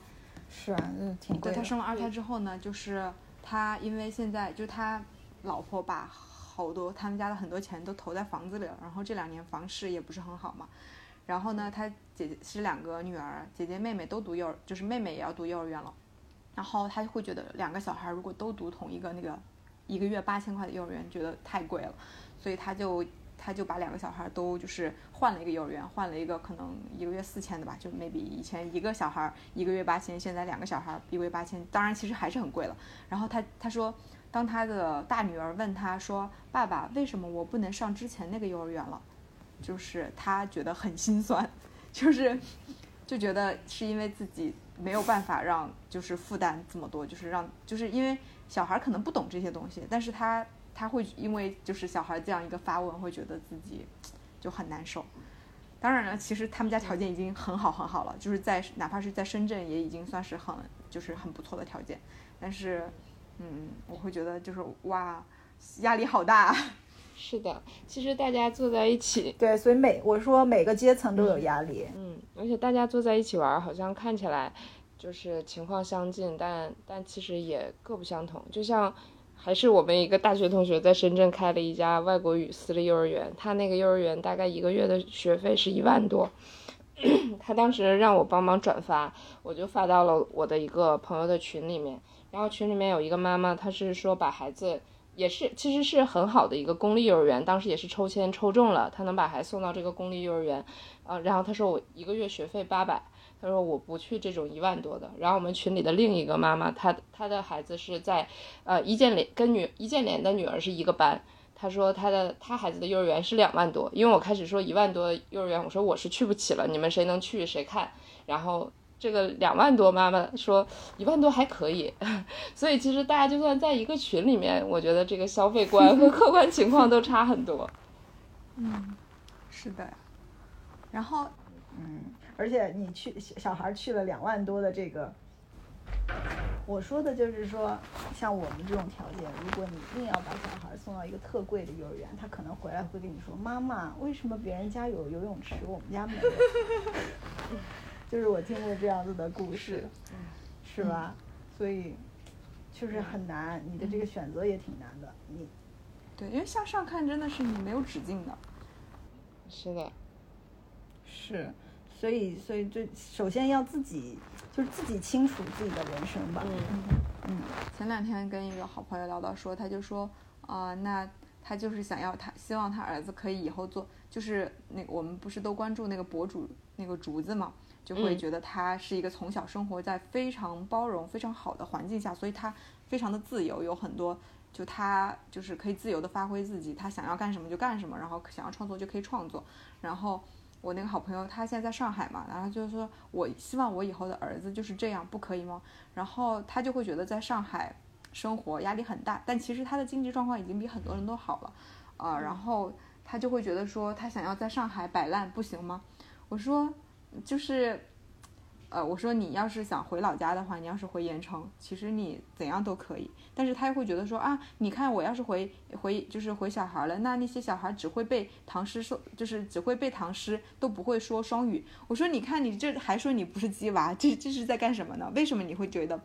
是啊，那挺贵的对他。生了二胎之后呢，就是他因为现在就他老婆把好多他们家的很多钱都投在房子里了，然后这两年房市也不是很好嘛。然后呢，他姐姐是两个女儿，姐姐妹妹都读幼儿，就是妹妹也要读幼儿园了。然后他会觉得两个小孩如果都读同一个那个一个月八千块的幼儿园，觉得太贵了，所以他就他就把两个小孩都就是换了一个幼儿园，换了一个可能一个月四千的吧，就 maybe 以前一个小孩一个月八千，现在两个小孩一个月八千，当然其实还是很贵了。然后他他说，当他的大女儿问他说：“爸爸，为什么我不能上之前那个幼儿园了？”就是他觉得很心酸，就是就觉得是因为自己没有办法让就是负担这么多，就是让就是因为小孩可能不懂这些东西，但是他他会因为就是小孩这样一个发问，会觉得自己就很难受。当然了，其实他们家条件已经很好很好了，就是在哪怕是在深圳也已经算是很就是很不错的条件，但是嗯，我会觉得就是哇，压力好大。是的，其实大家坐在一起，对，所以每我说每个阶层都有压力。嗯，而且大家坐在一起玩儿，好像看起来就是情况相近，但但其实也各不相同。就像还是我们一个大学同学在深圳开了一家外国语私立幼儿园，他那个幼儿园大概一个月的学费是一万多。他当时让我帮忙转发，我就发到了我的一个朋友的群里面。然后群里面有一个妈妈，她是说把孩子也是其实是很好的一个公立幼儿园，当时也是抽签抽中了，他能把孩子送到这个公立幼儿园。啊，然后他说我一个月学费八百，他说我不去这种一万多的。然后我们群里的另一个妈妈，她她的孩子是在呃易建联跟女易建联的女儿是一个班。她说她的她孩子的幼儿园是两万多，因为我开始说一万多幼儿园，我说我是去不起了，你们谁能去谁看。然后这个两万多妈妈说一万多还可以，所以其实大家就算在一个群里面，我觉得这个消费观和客观情况都差很多。嗯，是的。然后嗯，而且你去小小孩去了两万多的这个，我说的就是说，像我们这种条件，如果你硬要把小孩送到一个特贵的幼儿园，他可能回来会跟你说：“妈妈，为什么别人家有游泳池，我们家没有？” 就是我听过这样子的故事，是吧？所以就是很难，你的这个选择也挺难的。你对，因为向上看真的是你没有止境的。是的，是，所以所以这首先要自己就是自己清楚自己的人生吧。嗯嗯前两天跟一个好朋友聊到说，他就说，啊、那他就是想要他希望他儿子可以以后做，就是那个我们不是都关注那个博主那个竹子嘛，就会嗯觉得他是一个从小生活在非常包容、非常好的环境下，所以他非常的自由，有很多就他就是可以自由的发挥自己，他想要干什么就干什么，然后想要创作就可以创作，然后。我那个好朋友，他现在在上海嘛，然后就是说我希望我以后的儿子就是这样，不可以吗？然后他就会觉得在上海生活压力很大，但其实他的经济状况已经比很多人都好了，啊、然后他就会觉得说他想要在上海摆烂，不行吗？我说就是，呃，我说你要是想回老家的话，你要是回盐城，其实你怎样都可以，但是他又会觉得说啊，你看我要是回回就是回小孩了，那那些小孩只会背唐诗说，就是只会背唐诗，都不会说双语。我说你看你这还说你不是鸡娃，这这是在干什么呢？为什么你会觉得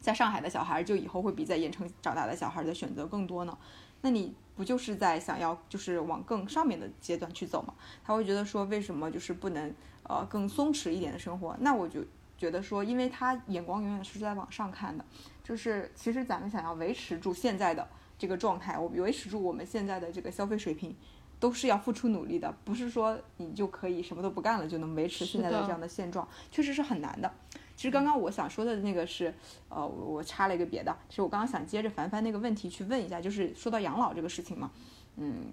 在上海的小孩就以后会比在盐城长大的小孩的选择更多呢？那你不就是在想要就是往更上面的阶段去走吗？他会觉得说为什么就是不能呃更松弛一点的生活？那我就觉得说，因为他眼光永远是在往上看的，就是其实咱们想要维持住现在的这个状态，我维持住我们现在的这个消费水平。都是要付出努力的，不是说你就可以什么都不干了就能维持现在的这样的现状，确实是很难的。其实刚刚我想说的那个是，呃，我我插了一个别的，其实我刚刚想接着凡凡那个问题去问一下，就是说到养老这个事情嘛，嗯，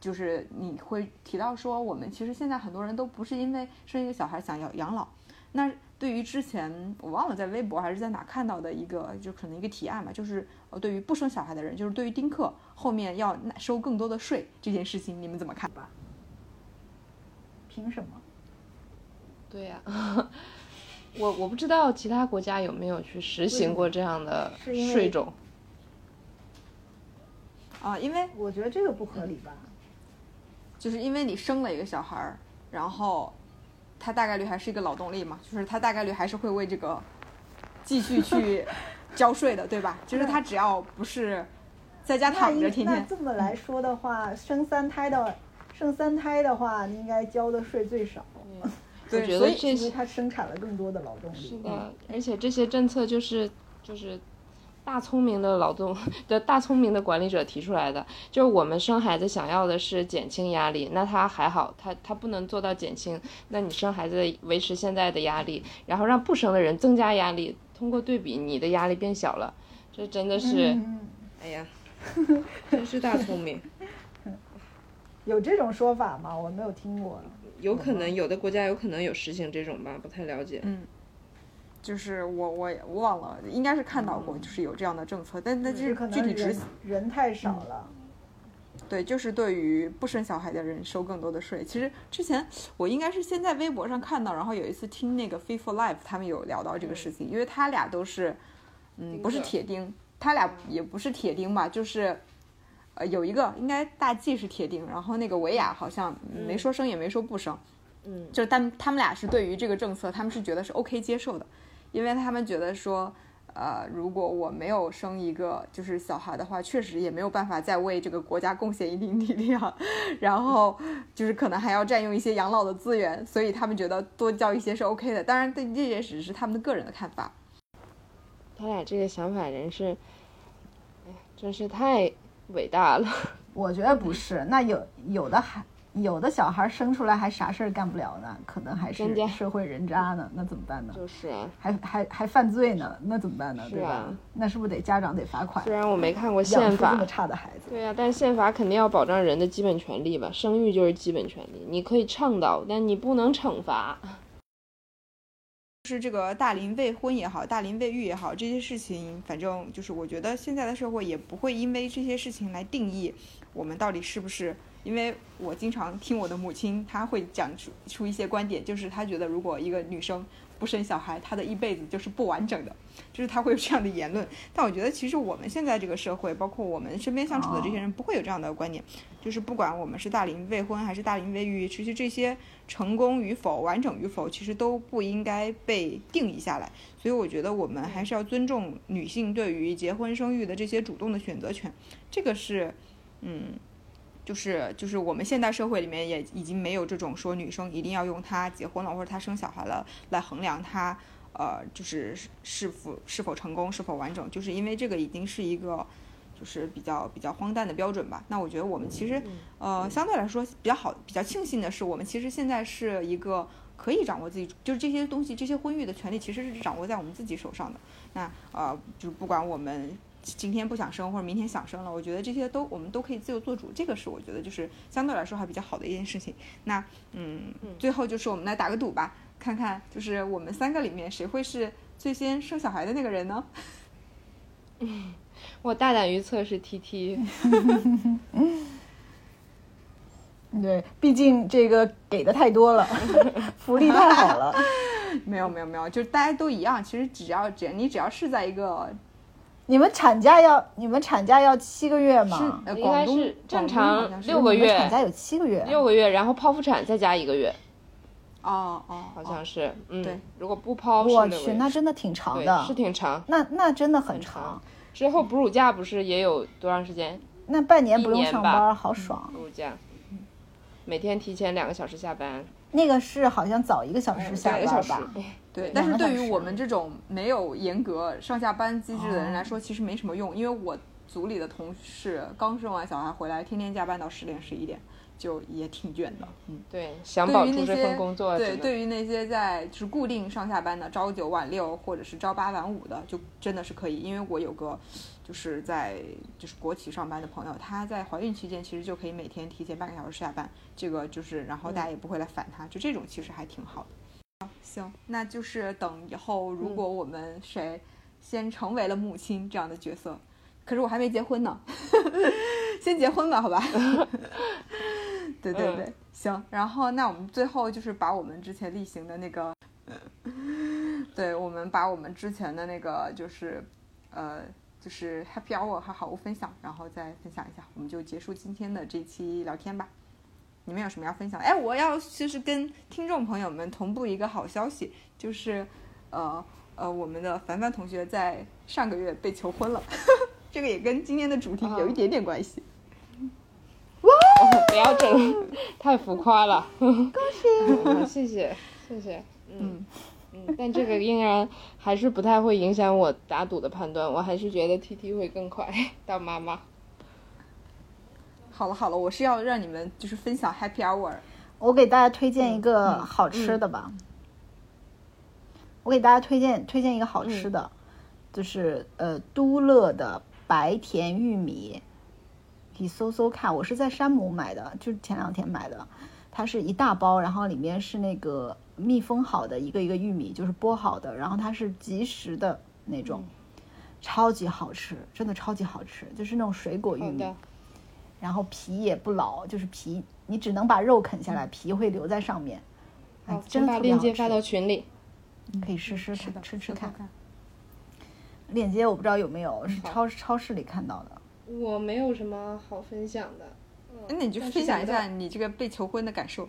就是你会提到说，我们其实现在很多人都不是因为生一个小孩想要养老，那对于之前我忘了在微博还是在哪看到的一个，就可能一个提案嘛，就是呃，对于不生小孩的人，就是对于丁克后面要收更多的税这件事情，你们怎么看吧？凭什么？对呀、我我不知道其他国家有没有去实行过这样的税种。啊，因为我觉得这个不合理吧。就是因为你生了一个小孩儿，然后他大概率还是一个劳动力嘛，就是他大概率还是会为这个继续去 交税的，对吧？就是他只要不是在家躺着天天，那这么来说的话，生三胎的生三胎的话，你应该交的税最少，我觉所以得这些因为它生产了更多的劳动力。是的，而且这些政策就是就是大聪明的劳动 的大聪明的管理者提出来的。就是我们生孩子想要的是减轻压力，那他还好，他他不能做到减轻，那你生孩子维持现在的压力，然后让不生的人增加压力，通过对比你的压力变小了，这真的是，嗯，哎呀，真是大聪明。有这种说法吗？我没有听过。有可能有的国家有可能有实行这种吧，不太了解。嗯，就是我我也我忘了，应该是看到过，就是有这样的政策，但但就是具体执行，人太少了。对，就是对于不生小孩的人收更多的税。其实之前我应该是先在微博上看到，然后有一次听那个 Fee for Life 他们有聊到这个事情，因为他俩都是，嗯，不是铁钉，他俩也不是铁钉吧，就是。呃，有一个应该大 G 是铁钉，然后那个维亚好像没说生也没说不生，嗯，就是他们他们俩是对于这个政策，他们是觉得是 OK 接受的，因为他们觉得说，呃，如果我没有生一个就是小孩的话，确实也没有办法再为这个国家贡献一定力量，然后就是可能还要占用一些养老的资源，所以他们觉得多交一些是 OK 的。当然，对这也只是他们的个人的看法。他俩这个想法真是，哎呀，真是太伟大了。我觉得不是，那有有的还有的小孩生出来还啥事儿干不了呢，可能还是社会人渣呢，那怎么办呢？就是啊，还还还犯罪呢，那怎么办呢？对吧是啊？那是不是得家长得罚款虽？然我没看过宪法出这么，差的孩子，对呀、但宪法肯定要保障人的基本权利吧？生育就是基本权利，你可以倡导，但你不能惩罚。就是这个大龄未婚也好，大龄未育也好，这些事情，反正就是我觉得现在的社会也不会因为这些事情来定义我们到底是不是。因为我经常听我的母亲，她会讲出出一些观点，就是她觉得如果一个女生不生小孩，她的一辈子就是不完整的，就是她会有这样的言论。但我觉得其实我们现在这个社会，包括我们身边相处的这些人，不会有这样的观点。就是不管我们是大龄未婚还是大龄未育，其实这些成功与否、完整与否，其实都不应该被定义下来。所以我觉得我们还是要尊重女性对于结婚生育的这些主动的选择权，这个是，嗯。就是就是我们现代社会里面也已经没有这种说女生一定要用她结婚了或者她生小孩了来衡量她呃就是是否是否成功是否完整，就是因为这个已经是一个就是比较比较荒诞的标准吧。那我觉得我们其实呃相对来说比较好比较庆幸的是，我们其实现在是一个可以掌握自己就是这些东西这些婚育的权利其实是掌握在我们自己手上的。那呃就不管我们。今天不想生或者明天想生了，我觉得这些都我们都可以自由做主，这个是我觉得就是相对来说还比较好的一件事情。那嗯，最后就是我们来打个赌吧，看看就是我们三个里面谁会是最先生小孩的那个人呢？嗯 我大胆预测是 T T，对，毕竟这个给的太多了，福利太好了。没有没有没有，就是大家都一样。其实只要只要你只要是在一个你们产假要你们产假要七个月吗？是应该广东是正常六个月你们产假有七个月，六个月，然后剖腹产再加一个月，哦哦，好像是。嗯，对。如果不剖我去，那真的挺长的，是挺长。那那真的很很长长。之后哺乳假不是也有多长时间？那半年不用上班，好爽。哺乳假，每天提前两个小时下班，那个是好像早一个小时下两个小时班吧？。对，但是对于我们这种没有严格上下班机制的人来说，其实没什么用，因为我组里的同事刚生完小孩回来，天天加班到十点十一点，就也挺卷的。嗯，对，想保住这对于那些份工作，对，对于那些在就是固定上下班的，朝九晚六或者是朝八晚五的，就真的是可以。因为我有个就是在就是国企上班的朋友，她在怀孕期间其实就可以每天提前半个小时下班，这个就是然后大家也不会来烦她，就这种其实还挺好的。行，那就是等以后如果我们谁先成为了母亲这样的角色，可是我还没结婚呢，先结婚吧，好吧？对对对，行。然后那我们最后就是把我们之前例行的那个，对，我们把我们之前的那个就是呃就是 Happy Hour 和好物分享，然后再分享一下，我们就结束今天的这期聊天吧。你们有什么要分享的？哎，我要就是跟听众朋友们同步一个好消息，就是呃呃，我们的凡凡同学在上个月被求婚了，这个也跟今天的主题有一点点关系。哇不要整，太浮夸了。恭喜！谢谢谢谢。嗯嗯，但这个应然还是不太会影响我打赌的判断，我还是觉得 T T 会更快当妈妈。好了好了，我是要让你们就是分享 Happy Hour。我给大家推荐一个嗯好吃的吧。我给大家推荐推荐一个好吃的，就是呃都乐的白甜玉米，你搜搜看。我是在山姆买的，就是前两天买的。它是一大包，然后里面是那个密封好的一个一个玉米，就是剥好的，然后它是即食的那种，超级好吃，真的超级好吃，就是那种水果玉米。然后皮也不老，就是皮你只能把肉啃下来，皮会留在上面。哎，，真请把链接发到群里。可以试试吃吃看。链接我不知道有没有，是好超超市里看到的。我没有什么好分享的。嗯那你就分享一下你这个被求婚的感受。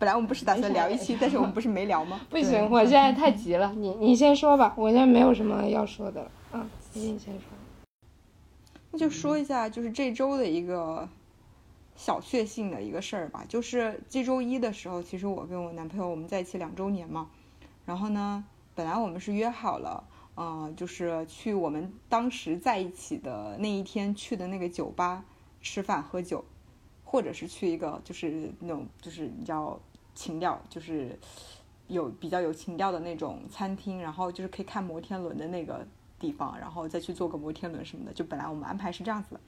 本来我们不是打算聊一期，但是我们不是没聊吗？不行，我现在太急了，你你先说吧，我现在没有什么要说的了。嗯，你先说。那就说一下，就是这周的一个小确幸的一个事儿吧。就是这周一的时候，其实我跟我男朋友我们在一起两周年嘛。然后呢，本来我们是约好了，呃，就是去我们当时在一起的那一天去的那个酒吧吃饭喝酒，或者是去一个就是那种就是你知道情调，就是有比较有情调的那种餐厅，然后就是可以看摩天轮的那个地方，然后再去坐个摩天轮什么的。就本来我们安排是这样子的，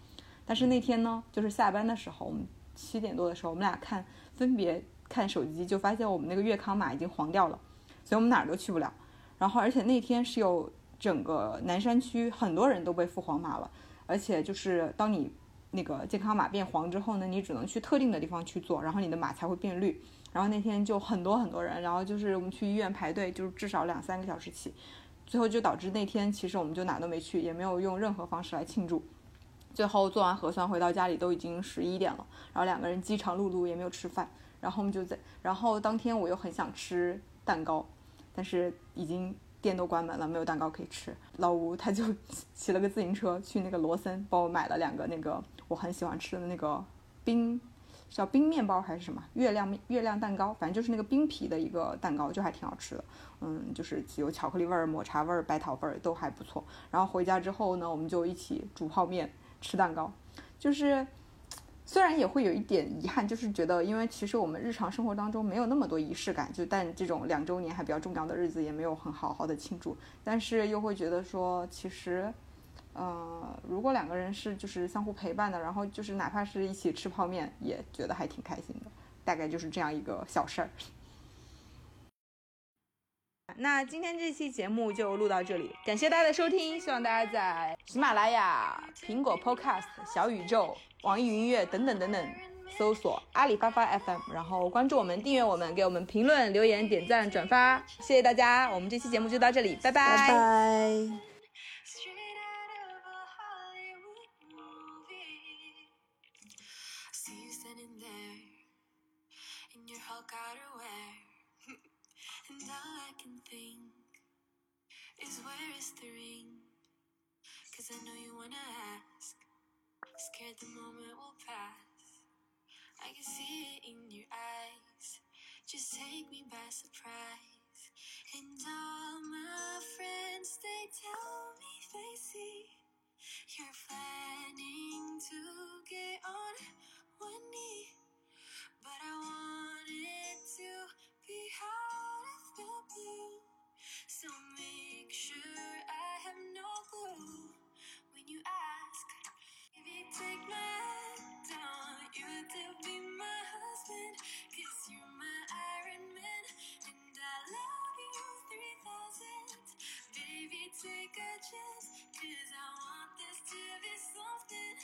但是那天呢，就是下班的时候，我们七点多的时候，我们俩看分别看手机，就发现我们那个月康码已经黄掉了，所以我们哪儿都去不了。然后而且那天是有整个南山区很多人都被付黄码了，而且就是当你那个健康码变黄之后呢，你只能去特定的地方去做，然后你的码才会变绿。然后那天就很多很多人，然后就是我们去医院排队，就是至少两三个小时起，最后就导致那天其实我们就哪都没去，也没有用任何方式来庆祝。最后做完核酸回到家里都已经十一点了，然后两个人饥肠辘辘也没有吃饭，然后我们就在，然后当天我又很想吃蛋糕，但是已经店都关门了，没有蛋糕可以吃。老吴他就 骑了个自行车去那个罗森帮我买了两个那个我很喜欢吃的那个冰叫冰面包还是什么月亮月亮蛋糕，反正就是那个冰皮的一个蛋糕，就还挺好吃的。嗯，就是有巧克力味儿、抹茶味儿、白桃味儿都还不错。然后回家之后呢，我们就一起煮泡面、吃蛋糕，就是。虽然也会有一点遗憾，就是觉得，因为其实我们日常生活当中没有那么多仪式感，就但这种两周年还比较重要的日子也没有很好好的庆祝，但是又会觉得说，其实，呃，如果两个人是就是相互陪伴的，然后就是哪怕是一起吃泡面，也觉得还挺开心的，大概就是这样一个小事儿。那今天这期节目就录到这里，感谢大家的收听，希望大家在喜马拉雅、苹果 Podcast、小宇宙、网易云音乐等等等等搜索阿里巴巴 FM，然后关注我们、订阅我们，给我们评论、留言、点赞、转发，谢谢大家，我们这期节目就到这里，拜拜 Hulk and all I can think is where is the ring? Cause I know you wanna ask, scared the moment will pass. I can see it in your eyes, just take me by surprise. And all my friends, they tell me they see You're planning to get on one knee, but I want it to be out of the blue. So make sure I have no clue when you ask. Baby, take my hand, want you to be my husband. Cause you're my Iron Man, and I love you 3000. Baby, take a chance, cause I want this to be something